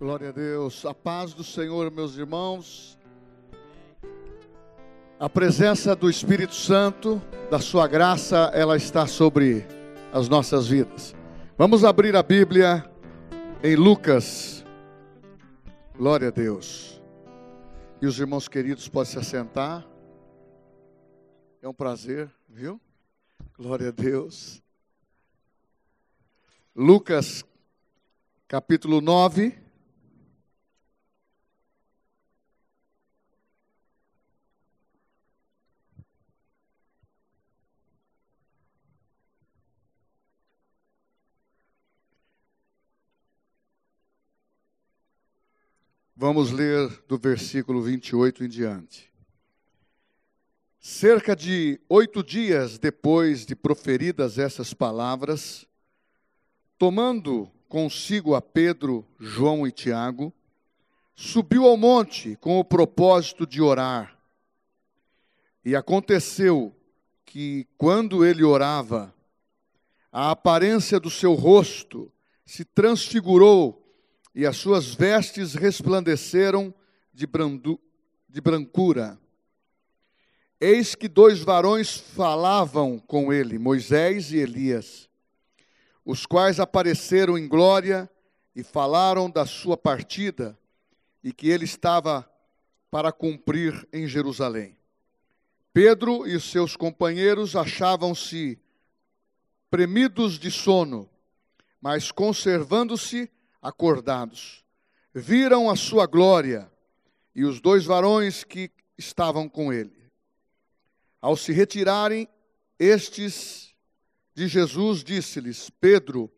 Glória a Deus. A paz do Senhor, meus irmãos. A presença do Espírito Santo, da sua graça, ela está sobre as nossas vidas. Vamos abrir a Bíblia em Lucas. Glória a Deus. E os irmãos queridos podem se assentar. É um prazer, viu? Glória a Deus. Lucas, capítulo 9. Vamos ler do versículo 28 em diante. Cerca de oito dias depois de proferidas essas palavras, tomando consigo a Pedro, João e Tiago, subiu ao monte com o propósito de orar. E aconteceu que, quando ele orava, a aparência do seu rosto se transfigurou e as suas vestes resplandeceram de, brandu, de brancura. Eis que dois varões falavam com ele, Moisés e Elias, os quais apareceram em glória e falaram da sua partida e que ele estava para cumprir em Jerusalém. Pedro e seus companheiros achavam-se premidos de sono, mas conservando-se acordados. Viram a sua glória e os dois varões que estavam com ele. Ao se retirarem, estes de Jesus disse-lhes: Pedro,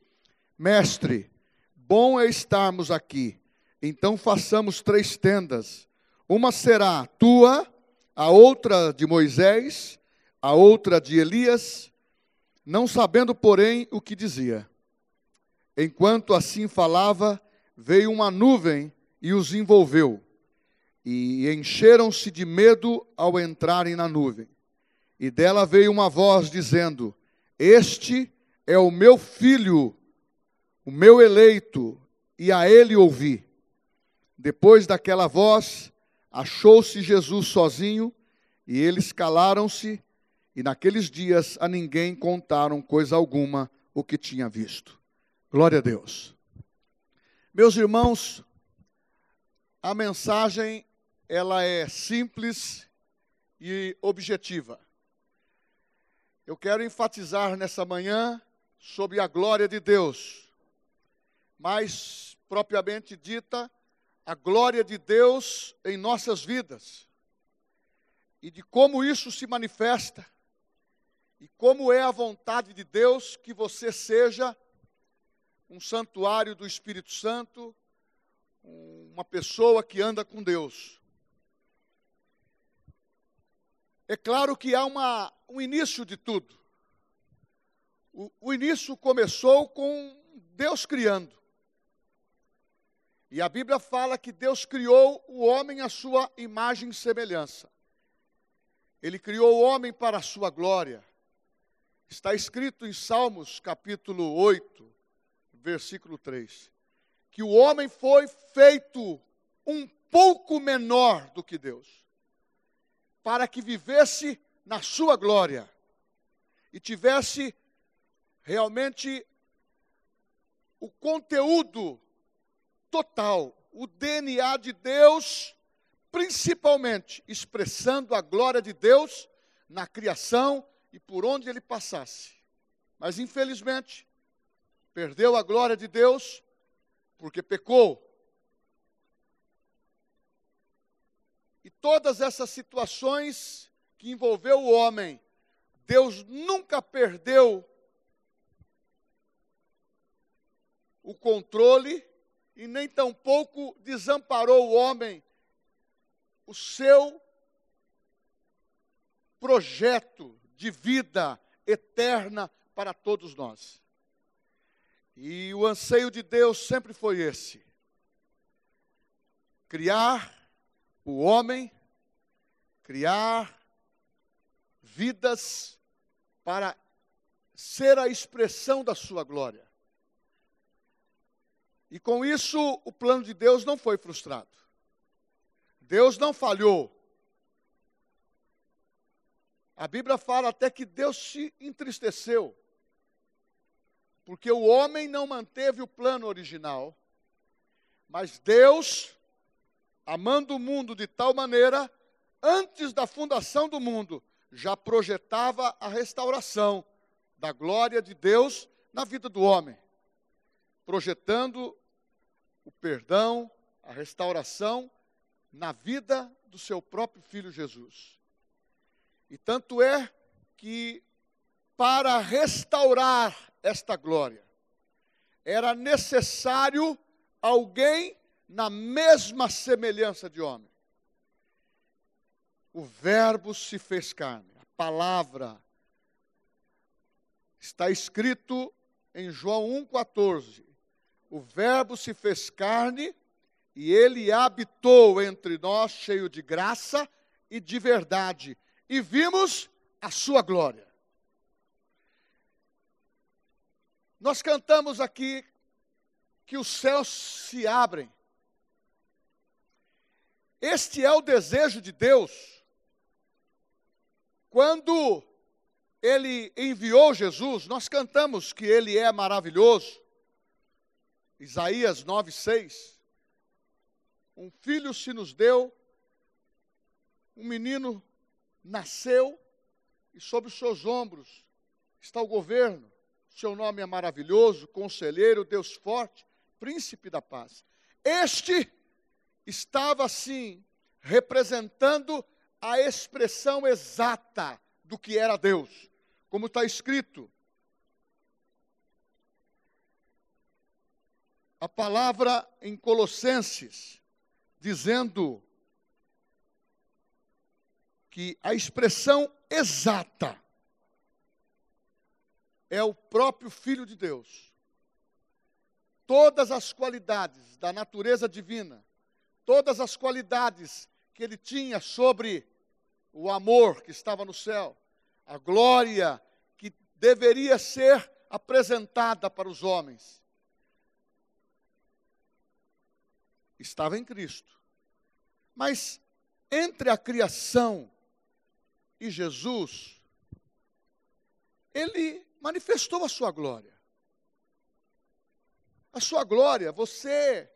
mestre, bom é estarmos aqui. Então façamos três tendas. Uma será tua, a outra de Moisés, a outra de Elias, não sabendo, porém, o que dizia. Enquanto assim falava, veio uma nuvem e os envolveu, e encheram-se de medo ao entrarem na nuvem. E dela veio uma voz dizendo: Este é o meu filho, o meu eleito, e a ele ouvi. Depois daquela voz, achou-se Jesus sozinho, e eles calaram-se, e naqueles dias a ninguém contaram coisa alguma o que tinha visto. Glória a Deus. Meus irmãos, a mensagem ela é simples e objetiva. Eu quero enfatizar nessa manhã sobre a glória de Deus. Mais propriamente dita, a glória de Deus em nossas vidas. E de como isso se manifesta. E como é a vontade de Deus que você seja um santuário do Espírito Santo, uma pessoa que anda com Deus. É claro que há uma, um início de tudo. O, o início começou com Deus criando. E a Bíblia fala que Deus criou o homem à sua imagem e semelhança. Ele criou o homem para a sua glória. Está escrito em Salmos capítulo 8, versículo 3. Que o homem foi feito um pouco menor do que Deus, para que vivesse na sua glória e tivesse realmente o conteúdo total, o DNA de Deus, principalmente expressando a glória de Deus na criação e por onde ele passasse. Mas infelizmente, perdeu a glória de Deus porque pecou. E todas essas situações que envolveu o homem, Deus nunca perdeu o controle e nem tampouco desamparou o homem o seu projeto de vida eterna para todos nós. E o anseio de Deus sempre foi esse: criar o homem, criar vidas para ser a expressão da sua glória. E com isso, o plano de Deus não foi frustrado. Deus não falhou. A Bíblia fala até que Deus se entristeceu, porque o homem não manteve o plano original, mas Deus, amando o mundo de tal maneira, antes da fundação do mundo, já projetava a restauração da glória de Deus na vida do homem, projetando o perdão, a restauração na vida do seu próprio filho Jesus. E tanto é que para restaurar esta glória era necessário alguém na mesma semelhança de homem. O Verbo se fez carne, a palavra está escrito em João 1,14 o Verbo se fez carne e ele habitou entre nós, cheio de graça e de verdade, e vimos a sua glória. Nós cantamos aqui que os céus se abrem. Este é o desejo de Deus. Quando ele enviou Jesus, nós cantamos que ele é maravilhoso. Isaías 9:6. Um filho se nos deu, um menino nasceu e sobre os seus ombros está o governo. Seu nome é maravilhoso, conselheiro, Deus forte, príncipe da paz. Este estava assim representando a expressão exata do que era Deus, como está escrito a palavra em Colossenses, dizendo que a expressão exata é o próprio Filho de Deus. Todas as qualidades da natureza divina, todas as qualidades que ele tinha sobre o amor que estava no céu, a glória que deveria ser apresentada para os homens, estava em Cristo. Mas entre a criação e Jesus, ele manifestou a sua glória. A sua glória, você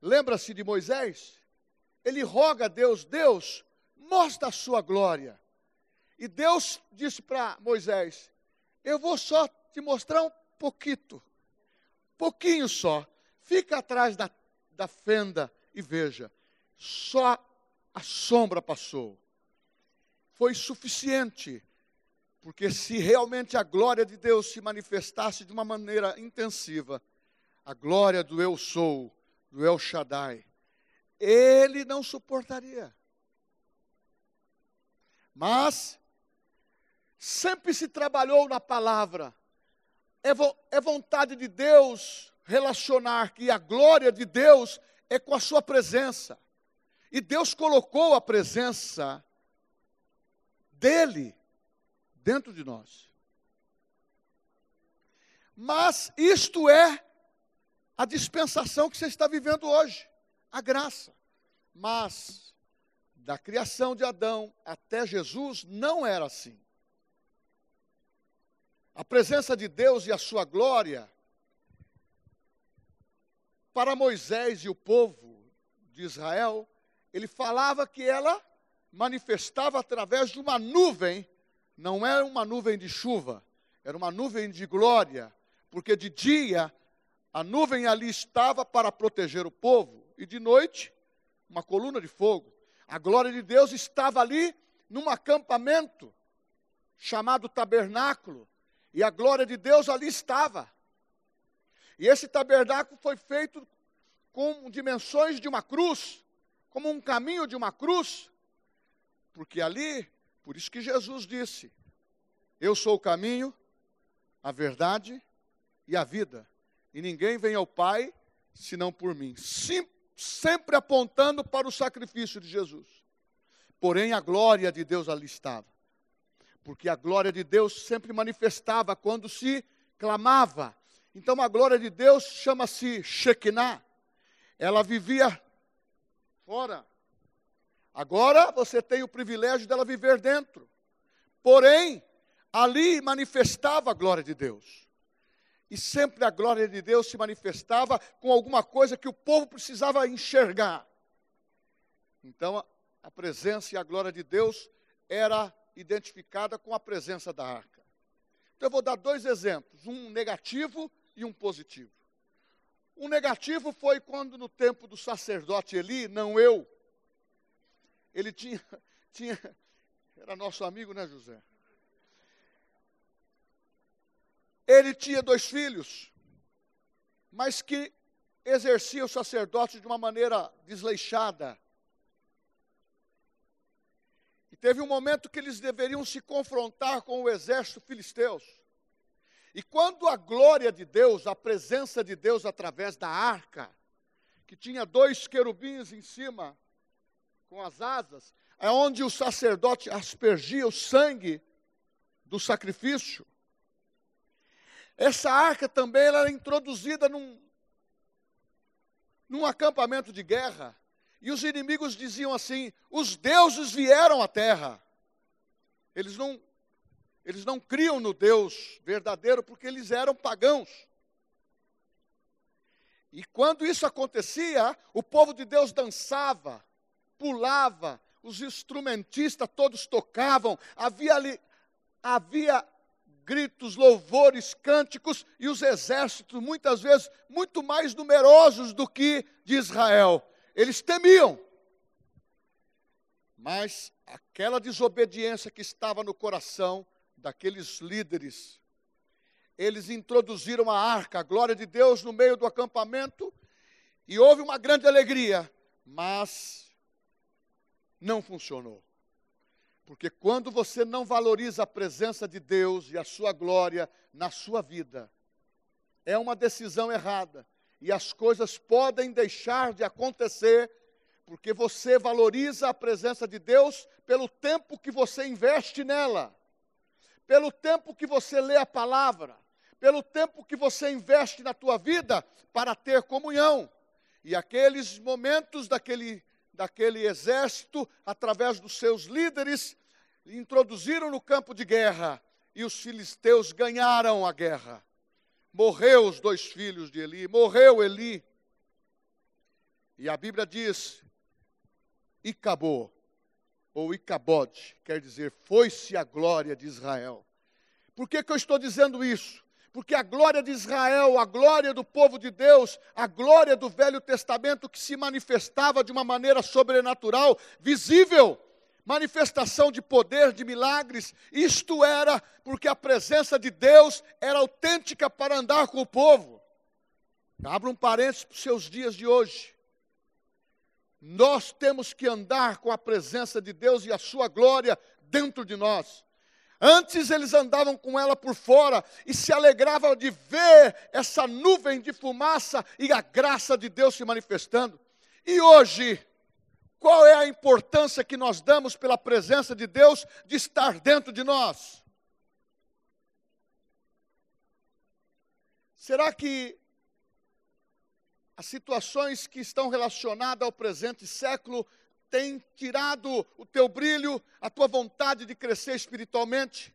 lembra-se de Moisés? Ele roga a Deus: Deus, mostra a sua glória. E Deus disse para Moisés: Eu vou só te mostrar um pouquinho, pouquinho só. Fica atrás da da fenda e veja, só a sombra passou. Foi suficiente, porque se realmente a glória de Deus se manifestasse de uma maneira intensiva, a glória do Eu Sou, do El Shaddai, ele não suportaria. Mas, sempre se trabalhou na palavra, é, vo é vontade de Deus relacionar que a glória de Deus é com a sua presença. E Deus colocou a presença dele dentro de nós. Mas isto é a dispensação que você está vivendo hoje, a graça. Mas da criação de Adão até Jesus não era assim. A presença de Deus e a sua glória para Moisés e o povo de Israel, ele falava que ela manifestava através de uma nuvem, não era uma nuvem de chuva, era uma nuvem de glória, porque de dia a nuvem ali estava para proteger o povo, e de noite, uma coluna de fogo. A glória de Deus estava ali num acampamento chamado tabernáculo, e a glória de Deus ali estava. E esse tabernáculo foi feito com dimensões de uma cruz, como um caminho de uma cruz, porque ali, por isso que Jesus disse: Eu sou o caminho, a verdade e a vida, e ninguém vem ao Pai senão por mim. Sim, sempre apontando para o sacrifício de Jesus. Porém, a glória de Deus ali estava. Porque a glória de Deus sempre manifestava quando se clamava, Então a glória de Deus chama-se Shekinah. Ela vivia fora. Agora você tem o privilégio dela viver dentro. Porém, ali manifestava a glória de Deus. E sempre a glória de Deus se manifestava com alguma coisa que o povo precisava enxergar. Então, a presença e a glória de Deus era identificada com a presença da arca. Então, eu vou dar dois exemplos, um negativo e um positivo. Um negativo foi quando, no tempo do sacerdote Eli, não eu, ele tinha, tinha era nosso amigo, né, José? Ele tinha dois filhos, mas que exercia o sacerdócio de uma maneira desleixada. E teve um momento que eles deveriam se confrontar com o exército filisteus. E quando a glória de Deus, a presença de Deus através da arca, que tinha dois querubins em cima, com as asas, é onde o sacerdote aspergia o sangue do sacrifício. Essa arca também era introduzida num, num acampamento de guerra. E os inimigos diziam assim: os deuses vieram à terra. Eles não, eles não criam no Deus verdadeiro porque eles eram pagãos. E quando isso acontecia, o povo de Deus dançava, pulava, os instrumentistas todos tocavam, havia ali, havia gritos, louvores, cânticos, e os exércitos, muitas vezes, muito mais numerosos do que de Israel. Eles temiam. Mas aquela desobediência que estava no coração daqueles líderes, eles introduziram a arca, a glória de Deus, no meio do acampamento, e houve uma grande alegria, mas não funcionou. Porque quando você não valoriza a presença de Deus e a sua glória na sua vida, é uma decisão errada. E as coisas podem deixar de acontecer, porque você valoriza a presença de Deus pelo tempo que você investe nela, pelo tempo que você lê a palavra, pelo tempo que você investe na tua vida para ter comunhão. E aqueles momentos daquele daquele exército, através dos seus líderes, introduziram no campo de guerra e os filisteus ganharam a guerra. Morreu os dois filhos de Eli, morreu Eli. E a Bíblia diz: Icabô, ou Icabode, quer dizer, foi-se a glória de Israel. Por que, que eu estou dizendo isso? Porque a glória de Israel, a glória do povo de Deus, a glória do Velho Testamento que se manifestava de uma maneira sobrenatural, visível, manifestação de poder, de milagres, isto era porque a presença de Deus era autêntica para andar com o povo. Abra um parênteses para os seus dias de hoje. Nós temos que andar com a presença de Deus e a sua glória dentro de nós. Antes eles andavam com ela por fora e se alegravam de ver essa nuvem de fumaça e a graça de Deus se manifestando. E hoje, qual é a importância que nós damos pela presença de Deus de estar dentro de nós? Será que as situações que estão relacionadas ao presente século tem tirado o teu brilho, a tua vontade de crescer espiritualmente.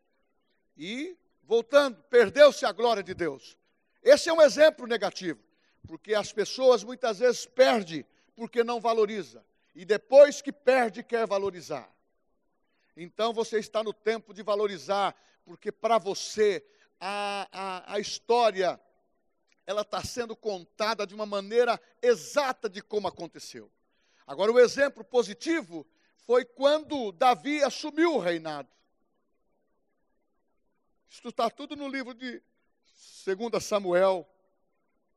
E, voltando, perdeu-se a glória de Deus. Esse é um exemplo negativo, porque as pessoas muitas vezes perdem porque não valoriza. E depois que perde, quer valorizar. Então você está no tempo de valorizar, porque para você a, a, a história ela está sendo contada de uma maneira exata de como aconteceu. Agora, o exemplo positivo foi quando Davi assumiu o reinado. Isso está tudo no livro de 2 Samuel.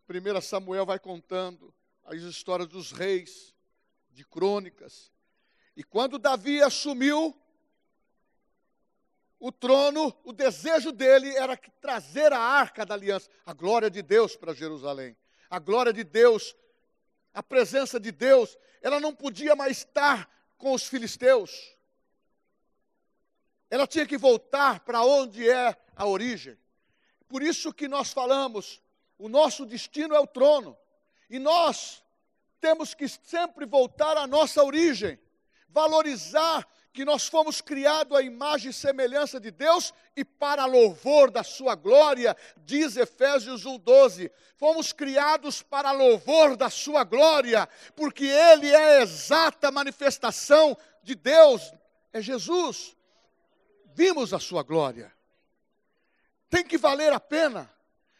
1 Samuel vai contando as histórias dos reis, de crônicas. E quando Davi assumiu o trono, o desejo dele era trazer a arca da aliança, a glória de Deus para Jerusalém. A glória de Deus a presença de Deus, ela não podia mais estar com os filisteus. Ela tinha que voltar para onde é a origem. Por isso que nós falamos, O nosso destino é o trono. E nós temos que sempre voltar à nossa origem, valorizar que nós fomos criados à imagem e semelhança de Deus e para louvor da sua glória, diz Efésios 1:12. Fomos criados para louvor da sua glória, porque ele é a exata manifestação de Deus, é Jesus. Vimos a sua glória. Tem que valer a pena.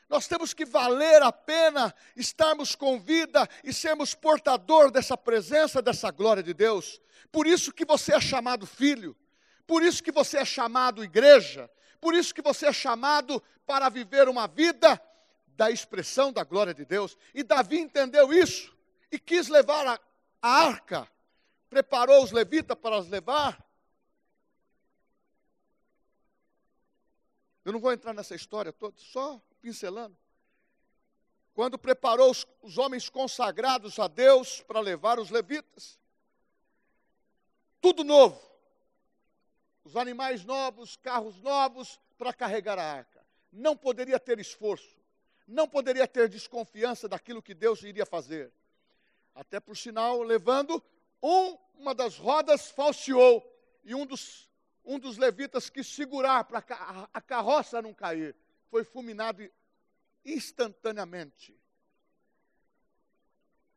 Nós temos que valer a pena estarmos com vida e sermos portador dessa presença, dessa glória de Deus. Por isso que você é chamado filho, por isso que você é chamado igreja, por isso que você é chamado para viver uma vida da expressão da glória de Deus. E Davi entendeu isso e quis levar a, a arca, preparou os levitas para as levar. Eu não vou entrar nessa história toda, só pincelando. Quando preparou os, os homens consagrados a Deus para levar os levitas, tudo novo. Os animais novos, carros novos para carregar a arca. Não poderia ter esforço, não poderia ter desconfiança daquilo que Deus iria fazer. Até por sinal, levando um, uma das rodas falseou e um dos, um dos levitas quis segurar para a carroça não cair. Foi fulminado instantaneamente.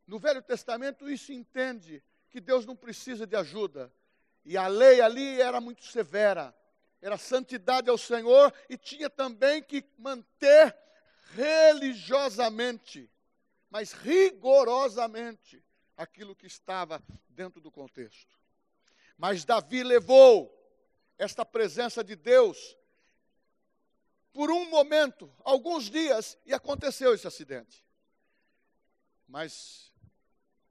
No Velho Testamento, isso entende que Deus não precisa de ajuda. E a lei ali era muito severa. Era santidade ao Senhor e tinha também que manter religiosamente, mas rigorosamente, aquilo que estava dentro do contexto. Mas Davi levou esta presença de Deus por um momento, alguns dias, e aconteceu esse acidente. Mas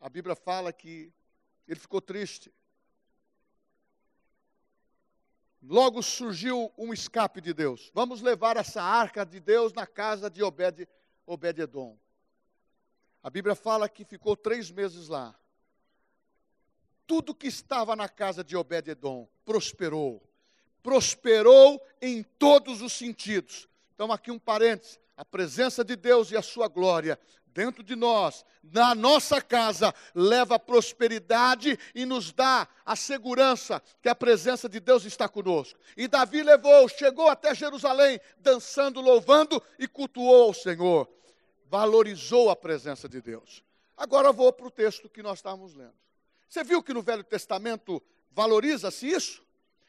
a Bíblia fala que ele ficou triste. Logo surgiu um escape de Deus. Vamos levar essa arca de Deus na casa de Obed, Obed-Edom. A Bíblia fala que ficou três meses lá. Tudo que estava na casa de Obed-Edom prosperou. Prosperou em todos os sentidos. Então, aqui um parênteses: a presença de Deus e a sua glória dentro de nós, na nossa casa, leva prosperidade e nos dá a segurança que a presença de Deus está conosco. E Davi levou, chegou até Jerusalém, dançando, louvando e cultuou ao Senhor. Valorizou a presença de Deus. Agora vou para o texto que nós estávamos lendo. Você viu que no Velho Testamento valoriza-se isso?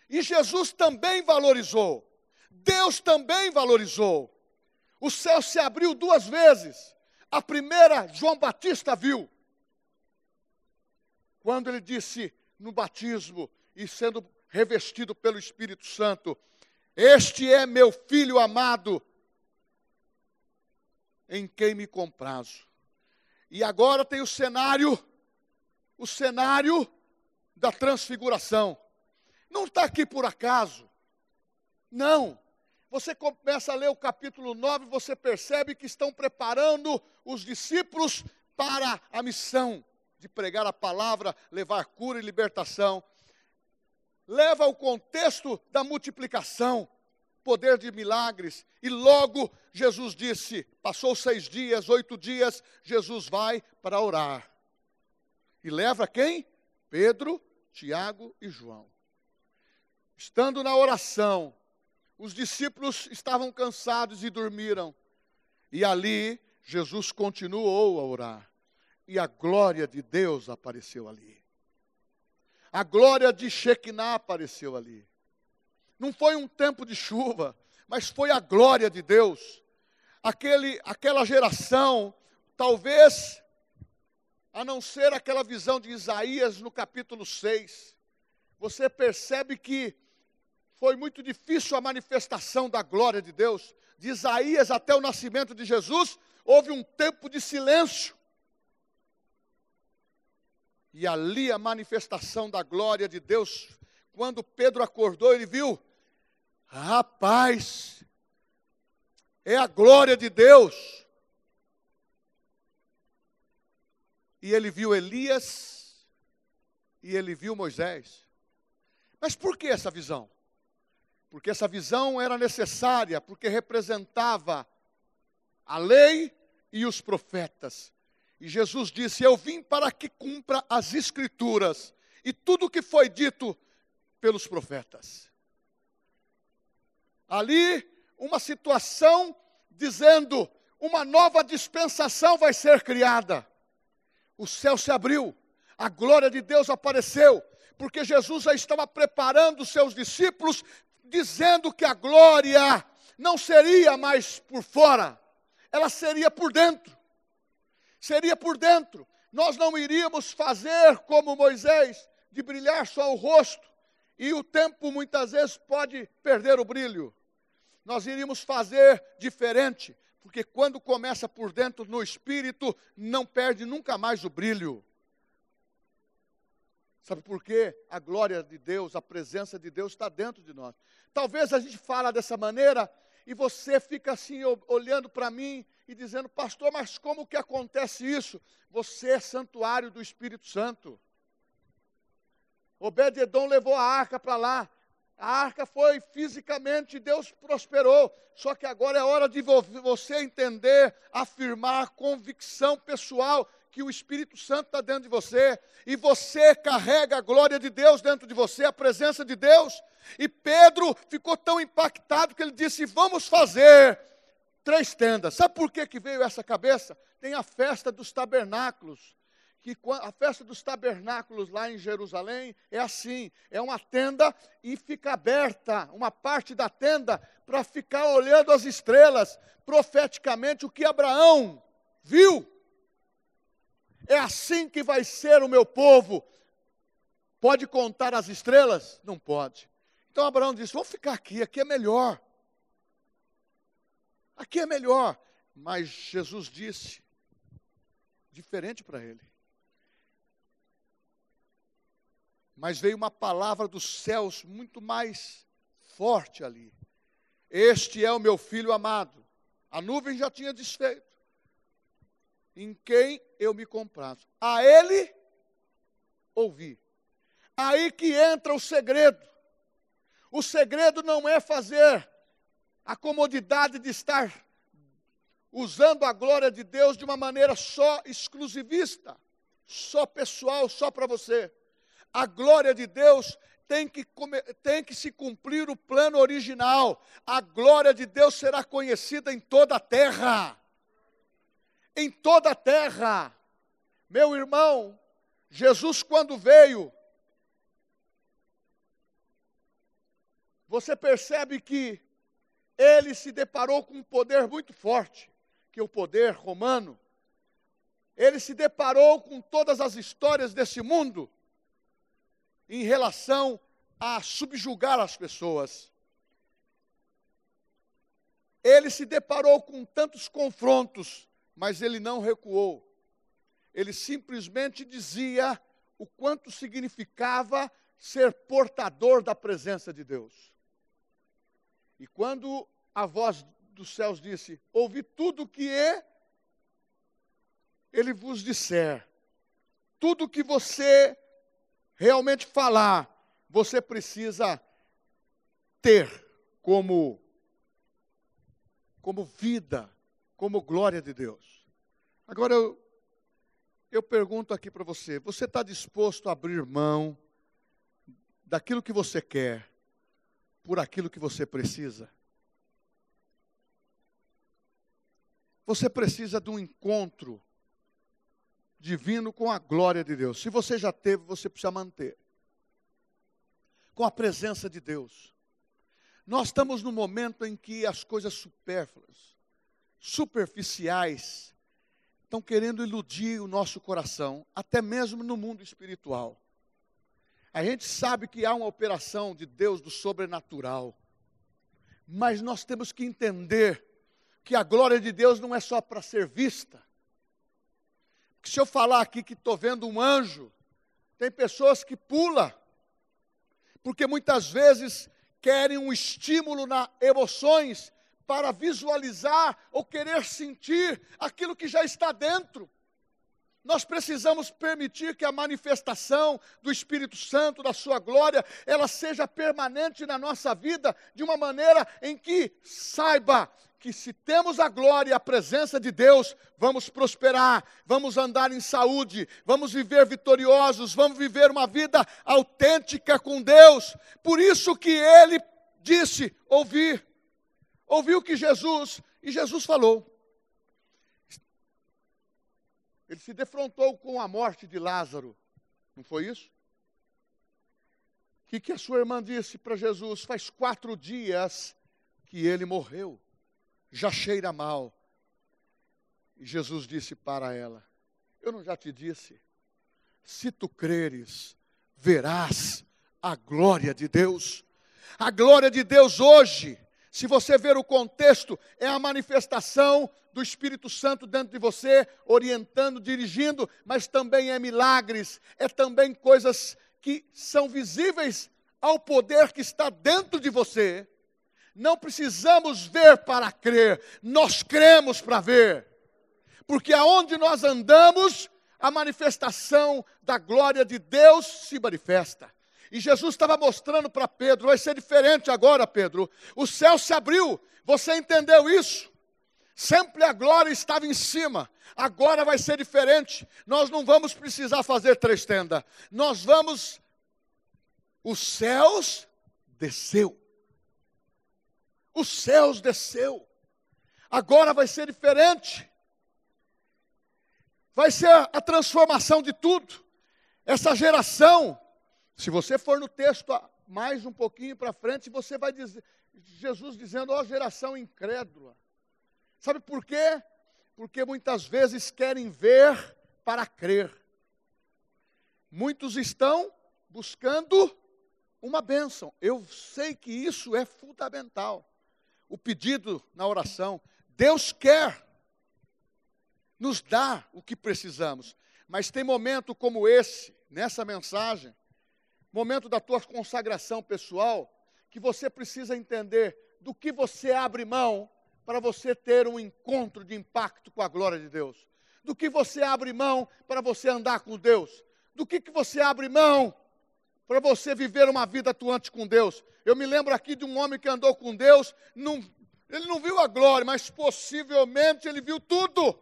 E Jesus também valorizou. Deus também valorizou. O céu se abriu duas vezes. A primeira, João Batista viu. Quando ele disse no batismo e sendo revestido pelo Espírito Santo: Este é meu filho amado, em quem me comprazo. E agora tem o cenário, o cenário da transfiguração. Não está aqui por acaso. Não você começa a ler o capítulo 9, você percebe que estão preparando os discípulos para a missão de pregar a palavra, levar cura e libertação. Leva o contexto da multiplicação, poder de milagres, e logo Jesus disse: passou seis dias, oito dias, Jesus vai para orar. E leva quem? Pedro, Tiago e João. Estando na oração, os discípulos estavam cansados e dormiram. E ali Jesus continuou a orar. E a glória de Deus apareceu ali. A glória de Shekinah apareceu ali. Não foi um tempo de chuva, mas foi a glória de Deus. Aquele, aquela geração, talvez, a não ser aquela visão de Isaías no capítulo 6, você percebe que foi muito difícil a manifestação da glória de Deus. De Isaías até o nascimento de Jesus, houve um tempo de silêncio. E ali a manifestação da glória de Deus, quando Pedro acordou, ele viu: rapaz, é a glória de Deus. E ele viu Elias e ele viu Moisés. Mas por que essa visão? Porque essa visão era necessária, porque representava a lei e os profetas. E Jesus disse: Eu vim para que cumpra as Escrituras e tudo o que foi dito pelos profetas. Ali, uma situação dizendo: uma nova dispensação vai ser criada. O céu se abriu, a glória de Deus apareceu, porque Jesus já estava preparando os seus discípulos, dizendo que a glória não seria mais por fora, ela seria por dentro. Seria por dentro. Nós não iríamos fazer como Moisés, de brilhar só o rosto, e o tempo muitas vezes pode perder o brilho. Nós iríamos fazer diferente, porque quando começa por dentro no espírito, não perde nunca mais o brilho. Sabe por quê? A glória de Deus, a presença de Deus está dentro de nós. Talvez a gente fala dessa maneira e você fica assim olhando para mim e dizendo, pastor, mas como que acontece isso? Você é santuário do Espírito Santo. Obed-Edom levou a arca para lá. A arca foi fisicamente, Deus prosperou. Só que agora é hora de você entender, afirmar convicção pessoal que o Espírito Santo está dentro de você. E você carrega a glória de Deus dentro de você, a presença de Deus. E Pedro ficou tão impactado que ele disse: Vamos fazer três tendas. Sabe por que, que veio essa cabeça? Tem a festa dos tabernáculos que a festa dos tabernáculos lá em Jerusalém é assim: é uma tenda e fica aberta, uma parte da tenda, para ficar olhando as estrelas, profeticamente o que Abraão viu. É assim que vai ser o meu povo. Pode contar as estrelas? Não pode. Então Abraão disse: vamos ficar aqui, aqui é melhor. Aqui é melhor. Mas Jesus disse, diferente para ele. Mas veio uma palavra dos céus muito mais forte ali. Este é o meu filho amado. A nuvem já tinha desfeito. Em quem eu me comprazo. A ele ouvi. Aí que entra o segredo. O segredo não é fazer a comodidade de estar usando a glória de Deus de uma maneira só exclusivista, só pessoal, só para você a glória de Deus tem que, tem que se cumprir o plano original. A glória de Deus será conhecida em toda a terra. Em toda a terra. Meu irmão, Jesus, quando veio, você percebe que ele se deparou com um poder muito forte, que é o poder romano. Ele se deparou com todas as histórias desse mundo em relação a subjugar as pessoas. Ele se deparou com tantos confrontos, mas ele não recuou. Ele simplesmente dizia o quanto significava ser portador da presença de Deus. E quando a voz dos céus disse: Ouvi tudo o que é, ele vos disser, tudo que você realmente falar, você precisa ter como como vida, como glória de Deus. Agora eu eu pergunto aqui para você, você está disposto a abrir mão daquilo que você quer por aquilo que você precisa? Você precisa de um encontro divino com a glória de Deus. Se você já teve, você precisa manter. Com a presença de Deus. Nós estamos no momento em que as coisas supérfluas, superficiais, estão querendo iludir o nosso coração, até mesmo no mundo espiritual. A gente sabe que há uma operação de Deus do sobrenatural, mas nós temos que entender que a glória de Deus não é só para ser vista, que se eu falar aqui que estou vendo um anjo, tem pessoas que pula, porque muitas vezes querem um estímulo nas emoções para visualizar ou querer sentir aquilo que já está dentro. Nós precisamos permitir que a manifestação do Espírito Santo, da sua glória, ela seja permanente na nossa vida, de uma maneira em que saiba que se temos a glória e a presença de Deus, vamos prosperar, vamos andar em saúde, vamos viver vitoriosos, vamos viver uma vida autêntica com Deus. Por isso que ele disse: ouvir. Ouviu que Jesus, e Jesus falou. Ele se defrontou com a morte de Lázaro. Não foi isso? O que, que a sua irmã disse para Jesus? Faz quatro dias que ele morreu já cheira mal. E Jesus disse para ela: Eu não já te disse, se tu creres, verás a glória de Deus. A glória de Deus hoje, se você ver o contexto, é a manifestação do Espírito Santo dentro de você, orientando, dirigindo, mas também é milagres, é também coisas que são visíveis ao poder que está dentro de você não precisamos ver para crer, nós cremos para ver. Porque aonde nós andamos, a manifestação da glória de Deus se manifesta. E Jesus estava mostrando para Pedro: vai ser diferente agora, Pedro. O céu se abriu, você entendeu isso? Sempre a glória estava em cima, agora vai ser diferente. Nós não vamos precisar fazer três tendas, nós vamos. Os céus desceu os céus desceu. Agora vai ser diferente. Vai ser a transformação de tudo. Essa geração, se você for no texto mais um pouquinho para frente, você vai dizer, Jesus dizendo, ó oh, geração incrédula. Sabe por quê? Porque muitas vezes querem ver para crer. Muitos estão buscando uma bênção. Eu sei que isso é fundamental o pedido na oração. Deus quer nos dar o que precisamos, mas tem momento como esse, nessa mensagem, momento da tua consagração pessoal, que você precisa entender do que você abre mão para você ter um encontro de impacto com a glória de Deus. Do que você abre mão para você andar com Deus. Do que, que você abre mão para você viver uma vida atuante com Deus. Eu me lembro aqui de um homem que andou com Deus, não, ele não viu a glória, mas possivelmente ele viu tudo.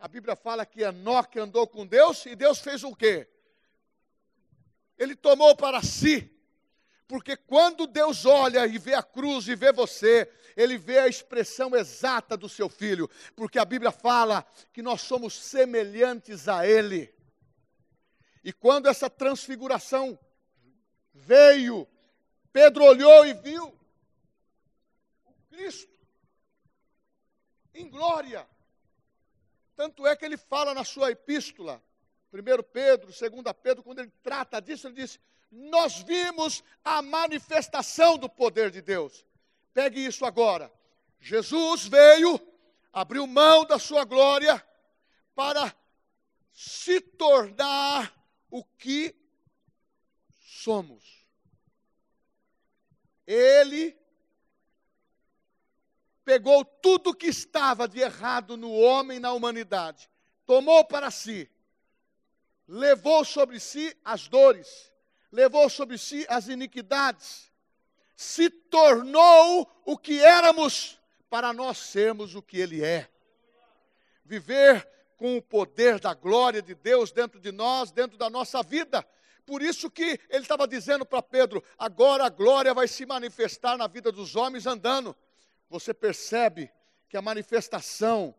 A Bíblia fala que Enoque andou com Deus e Deus fez o quê? Ele tomou para si. Porque quando Deus olha e vê a cruz e vê você, ele vê a expressão exata do seu filho, porque a Bíblia fala que nós somos semelhantes a ele. E quando essa transfiguração veio, Pedro olhou e viu o Cristo em glória. Tanto é que ele fala na sua epístola, 1 Pedro, 2 Pedro, quando ele trata disso, ele diz: Nós vimos a manifestação do poder de Deus. Pegue isso agora. Jesus veio, abriu mão da sua glória para se tornar o que somos. Ele pegou tudo que estava de errado no homem na humanidade, tomou para si, levou sobre si as dores, levou sobre si as iniquidades, se tornou o que éramos para nós sermos o que ele é. Viver com o poder da glória de Deus dentro de nós, dentro da nossa vida, por isso que ele estava dizendo para Pedro: agora a glória vai se manifestar na vida dos homens andando. Você percebe que a manifestação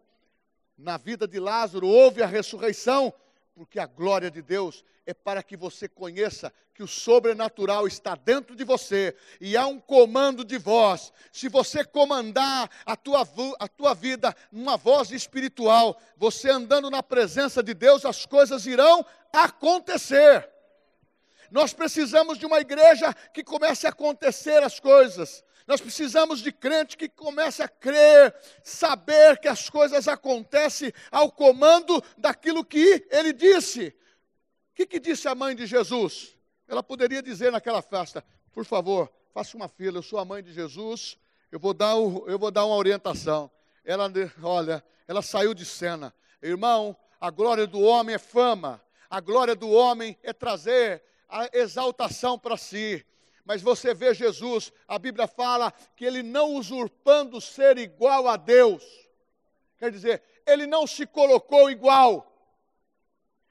na vida de Lázaro houve a ressurreição, porque a glória de Deus é para que você conheça que o sobrenatural está dentro de você e há um comando de voz. Se você comandar a tua, a tua vida numa voz espiritual, você andando na presença de Deus, as coisas irão acontecer. Nós precisamos de uma igreja que comece a acontecer as coisas. Nós precisamos de crente que comece a crer, saber que as coisas acontecem ao comando daquilo que ele disse. O que, que disse a mãe de Jesus? Ela poderia dizer naquela festa: por favor, faça uma fila, eu sou a mãe de Jesus, eu vou dar, eu vou dar uma orientação. Ela, olha, ela saiu de cena. Irmão, A glória do homem é fama, a glória do homem é trazer a exaltação para si. Mas você vê Jesus, a Bíblia fala que ele não usurpando ser igual a Deus. Quer dizer, ele não se colocou igual.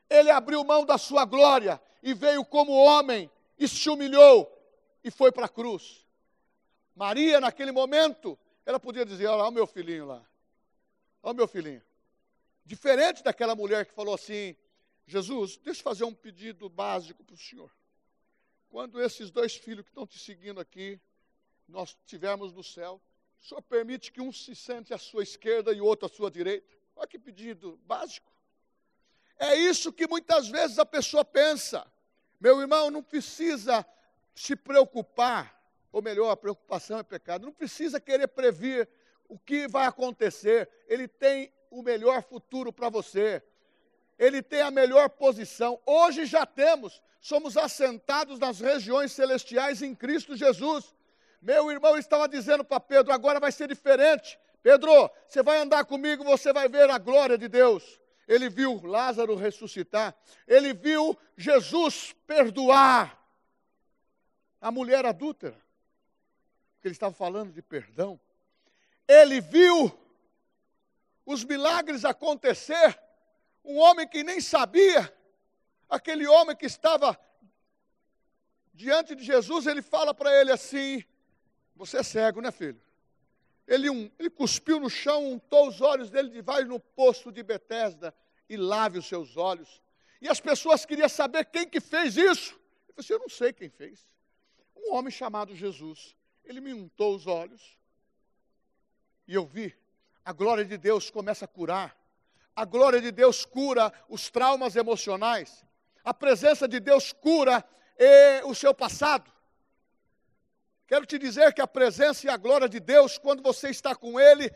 Ele abriu mão da sua glória e veio como homem e se humilhou e foi para a cruz. Maria, naquele momento, ela podia dizer: Olha, olha o meu filhinho lá. Olha o meu filhinho. Diferente daquela mulher que falou assim: Jesus, deixa eu fazer um pedido básico para o senhor. Quando esses dois filhos que estão te seguindo aqui, nós estivermos no céu, o senhor permite que um se sente à sua esquerda e outro à sua direita? Olha que pedido básico. É isso que muitas vezes a pessoa pensa. Meu irmão, não precisa se preocupar, ou melhor, a preocupação é pecado, não precisa querer prever o que vai acontecer. Ele tem o melhor futuro para você. Ele tem a melhor posição. Hoje já temos, somos assentados nas regiões celestiais em Cristo Jesus. Meu irmão estava dizendo para Pedro: agora vai ser diferente. Pedro, você vai andar comigo, você vai ver a glória de Deus. Ele viu Lázaro ressuscitar, ele viu Jesus perdoar a mulher adúltera, porque ele estava falando de perdão. Ele viu os milagres acontecer, um homem que nem sabia, aquele homem que estava diante de Jesus, ele fala para ele assim: Você é cego, né, filho? Ele, um, ele cuspiu no chão, untou os olhos dele e vai no poço de Betesda e lave os seus olhos. E as pessoas queriam saber quem que fez isso. Ele falou assim, eu não sei quem fez. Um homem chamado Jesus. Ele me untou os olhos. E eu vi. A glória de Deus começa a curar. A glória de Deus cura os traumas emocionais. A presença de Deus cura eh, o seu passado. Quero te dizer que a presença e a glória de Deus, quando você está com Ele,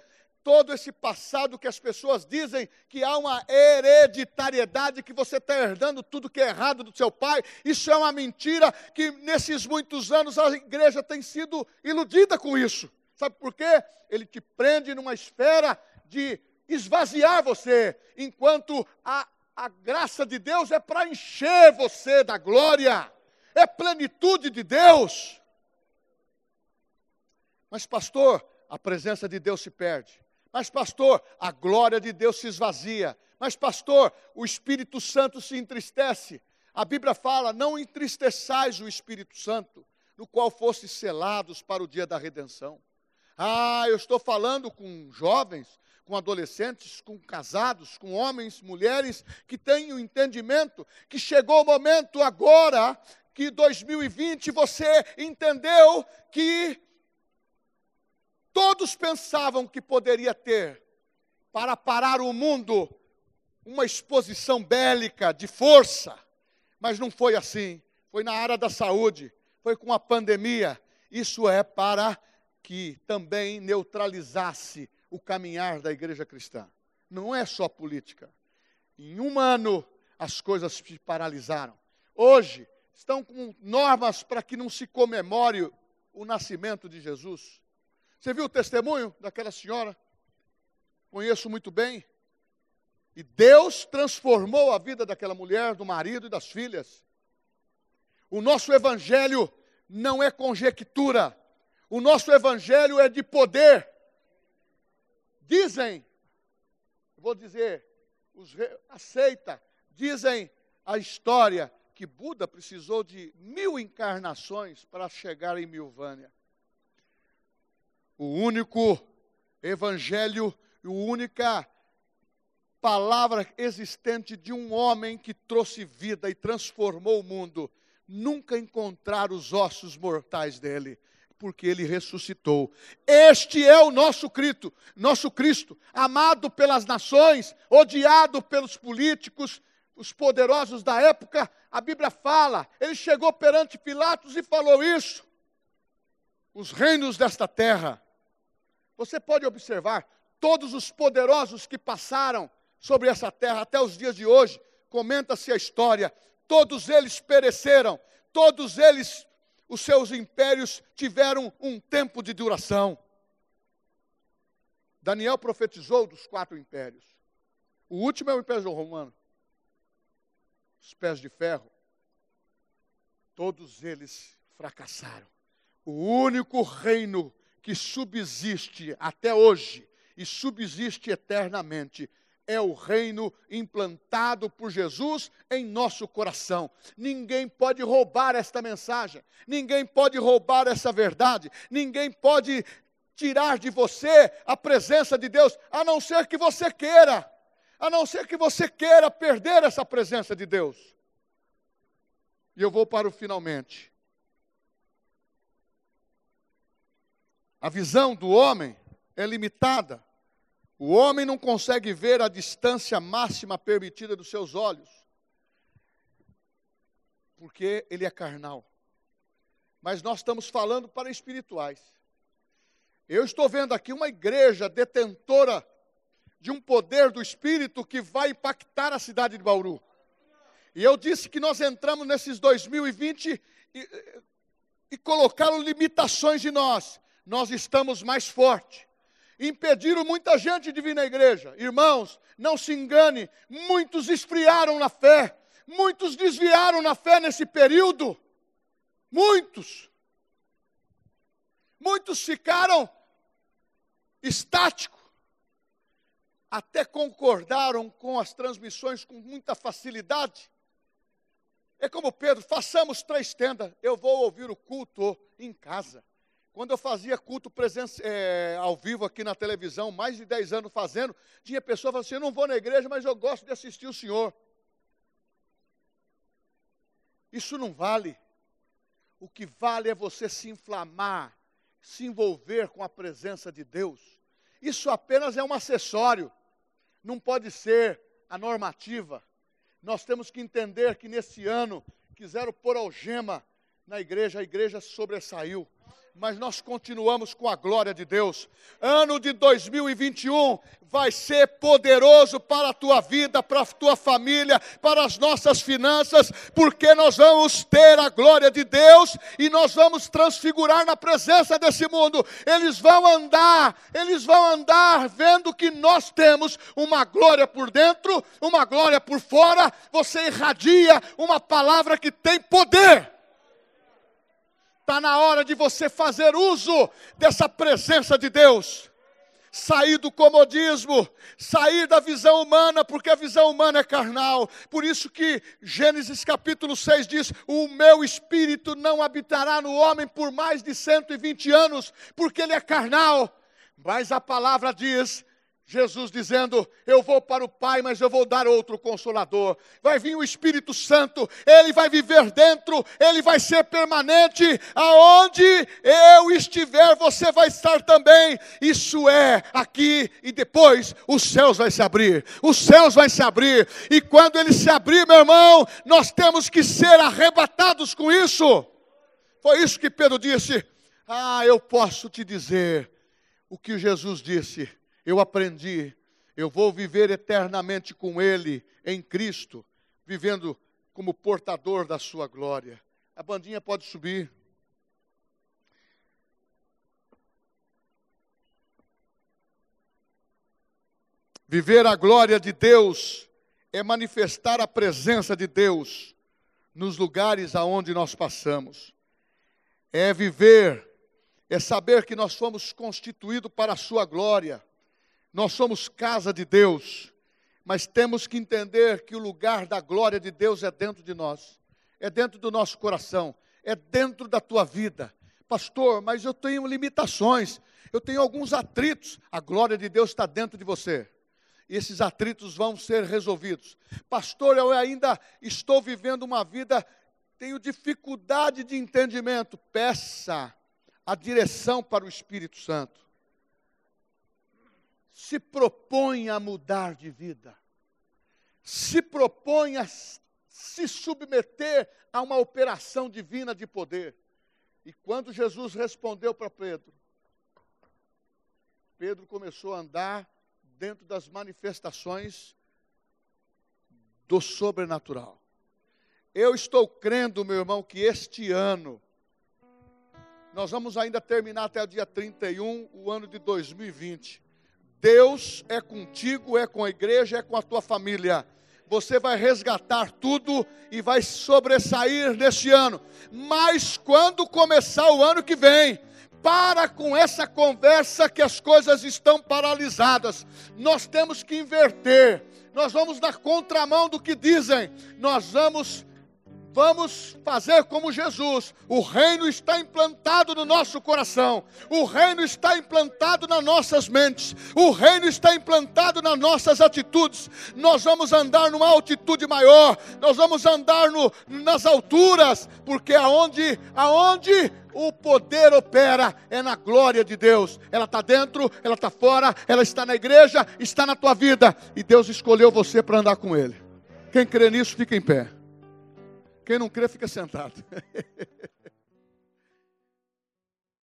todo esse passado que as pessoas dizem que há uma hereditariedade, que você está herdando tudo que é errado do seu pai, isso é uma mentira que nesses muitos anos a igreja tem sido iludida com isso. Sabe por quê? Ele te prende numa esfera de esvaziar você, enquanto a, a graça de Deus é para encher você da glória, é plenitude de Deus. Mas, pastor, a presença de Deus se perde. Mas, pastor, a glória de Deus se esvazia. Mas, pastor, o Espírito Santo se entristece. A Bíblia fala: não entristeçais o Espírito Santo, no qual fostes selados para o dia da redenção. Ah, eu estou falando com jovens, com adolescentes, com casados, com homens, mulheres que têm o entendimento que chegou o momento agora que 2020 você entendeu que todos pensavam que poderia ter para parar o mundo uma exposição bélica de força, mas não foi assim. Foi na área da saúde, foi com a pandemia. Isso é para que também neutralizasse o caminhar da igreja cristã. Não é só política. Em um ano, as coisas se paralisaram. Hoje, estão com normas para que não se comemore o nascimento de Jesus. Você viu o testemunho daquela senhora? Conheço muito bem. E Deus transformou a vida daquela mulher, do marido e das filhas. O nosso evangelho não é conjectura. O nosso evangelho é de poder. Dizem, vou dizer, os, aceita, dizem a história que Buda precisou de mil encarnações para chegar em Milvânia. O único evangelho a única palavra existente de um homem que trouxe vida e transformou o mundo, nunca encontrar os ossos mortais dele, porque ele ressuscitou. Este é o nosso Cristo, nosso Cristo, amado pelas nações, odiado pelos políticos, os poderosos da época. A Bíblia fala, ele chegou perante Pilatos e falou isso. Os reinos desta terra você pode observar, todos os poderosos que passaram sobre essa terra até os dias de hoje, comenta-se a história, todos eles pereceram, todos eles, os seus impérios tiveram um tempo de duração. Daniel profetizou dos quatro impérios. O último é o Império Romano. Os pés de ferro. Todos eles fracassaram. O único reino que subsiste até hoje e subsiste eternamente é o reino implantado por Jesus em nosso coração. Ninguém pode roubar esta mensagem, ninguém pode roubar essa verdade, ninguém pode tirar de você a presença de Deus, a não ser que você queira, a não ser que você queira perder essa presença de Deus. E eu vou para o finalmente. A visão do homem é limitada. O homem não consegue ver a distância máxima permitida dos seus olhos, porque ele é carnal. Mas nós estamos falando para espirituais. Eu estou vendo aqui uma igreja detentora de um poder do Espírito que vai impactar a cidade de Bauru. E eu disse que nós entramos nesses 2020 e, e colocaram limitações em nós. Nós estamos mais fortes impediram muita gente de vir na igreja. Irmãos, não se engane, muitos esfriaram na fé, muitos desviaram na fé nesse período. Muitos. Muitos ficaram estáticos. Até concordaram com as transmissões com muita facilidade. É como Pedro, façamos três tendas, eu vou ouvir o culto em casa. Quando eu fazia culto presença, é, ao vivo aqui na televisão, mais de 10 anos fazendo, tinha pessoa falando assim: eu não vou na igreja, mas eu gosto de assistir o senhor. Isso não vale. O que vale é você se inflamar, se envolver com a presença de Deus. Isso apenas é um acessório, não pode ser a normativa. Nós temos que entender que nesse ano quiseram pôr algema na igreja, a igreja sobressaiu mas nós continuamos com a glória de Deus. Ano de 2021 vai ser poderoso para a tua vida, para a tua família, para as nossas finanças, porque nós vamos ter a glória de Deus e nós vamos transfigurar na presença desse mundo. Eles vão andar, eles vão andar vendo que nós temos uma glória por dentro, uma glória por fora. Você irradia uma palavra que tem poder. Está na hora de você fazer uso dessa presença de Deus. Sair do comodismo, sair da visão humana, porque a visão humana é carnal. Por isso que Gênesis capítulo 6 diz: O meu espírito não habitará no homem por mais de 120 anos, porque ele é carnal. Mas a palavra diz Jesus dizendo: Eu vou para o Pai, mas eu vou dar outro consolador. Vai vir o Espírito Santo, ele vai viver dentro, ele vai ser permanente. Aonde eu estiver, você vai estar também. Isso é aqui e depois os céus vai se abrir. Os céus vai se abrir. E quando ele se abrir, meu irmão, nós temos que ser arrebatados com isso. Foi isso que Pedro disse. Ah, eu posso te dizer o que Jesus disse eu aprendi, eu vou viver eternamente com Ele, em Cristo, vivendo como portador da Sua glória. A bandinha pode subir. Viver a glória de Deus é manifestar a presença de Deus nos lugares aonde nós passamos. É viver, é saber que nós fomos constituídos para a sua glória. Nós somos casa de Deus, mas temos que entender que o lugar da glória de Deus é dentro de nós, é dentro do nosso coração, é dentro da tua vida. Pastor, mas eu tenho limitações, eu tenho alguns atritos. A glória de Deus está dentro de você. E esses atritos vão ser resolvidos. Pastor, eu ainda estou vivendo uma vida, tenho dificuldade de entendimento. Peça a direção para o Espírito Santo se propõe a mudar de vida, se propõe a se submeter a uma operação divina de poder. E quando Jesus respondeu para Pedro, Pedro começou a andar dentro das manifestações do sobrenatural. Eu estou crendo, meu irmão, que este ano, nós vamos ainda terminar até o dia 31, o ano de 2020. Deus é contigo, é com a igreja, é com a tua família. Você vai resgatar tudo e vai sobressair neste ano. Mas quando começar o ano que vem, para com essa conversa que as coisas estão paralisadas. Nós temos que inverter. Nós vamos na contramão do que dizem. Nós vamos Vamos fazer como Jesus. O reino está implantado no nosso coração. O reino está implantado nas nossas mentes. O reino está implantado nas nossas atitudes. Nós vamos andar numa altitude maior. Nós vamos andar no, nas alturas, porque aonde, aonde o poder opera é na glória de Deus. Ela está dentro, ela está fora, ela está na igreja, está na tua vida. E Deus escolheu você para andar com Ele. Quem crê nisso, fica em pé. Quem não crê, fica sentado.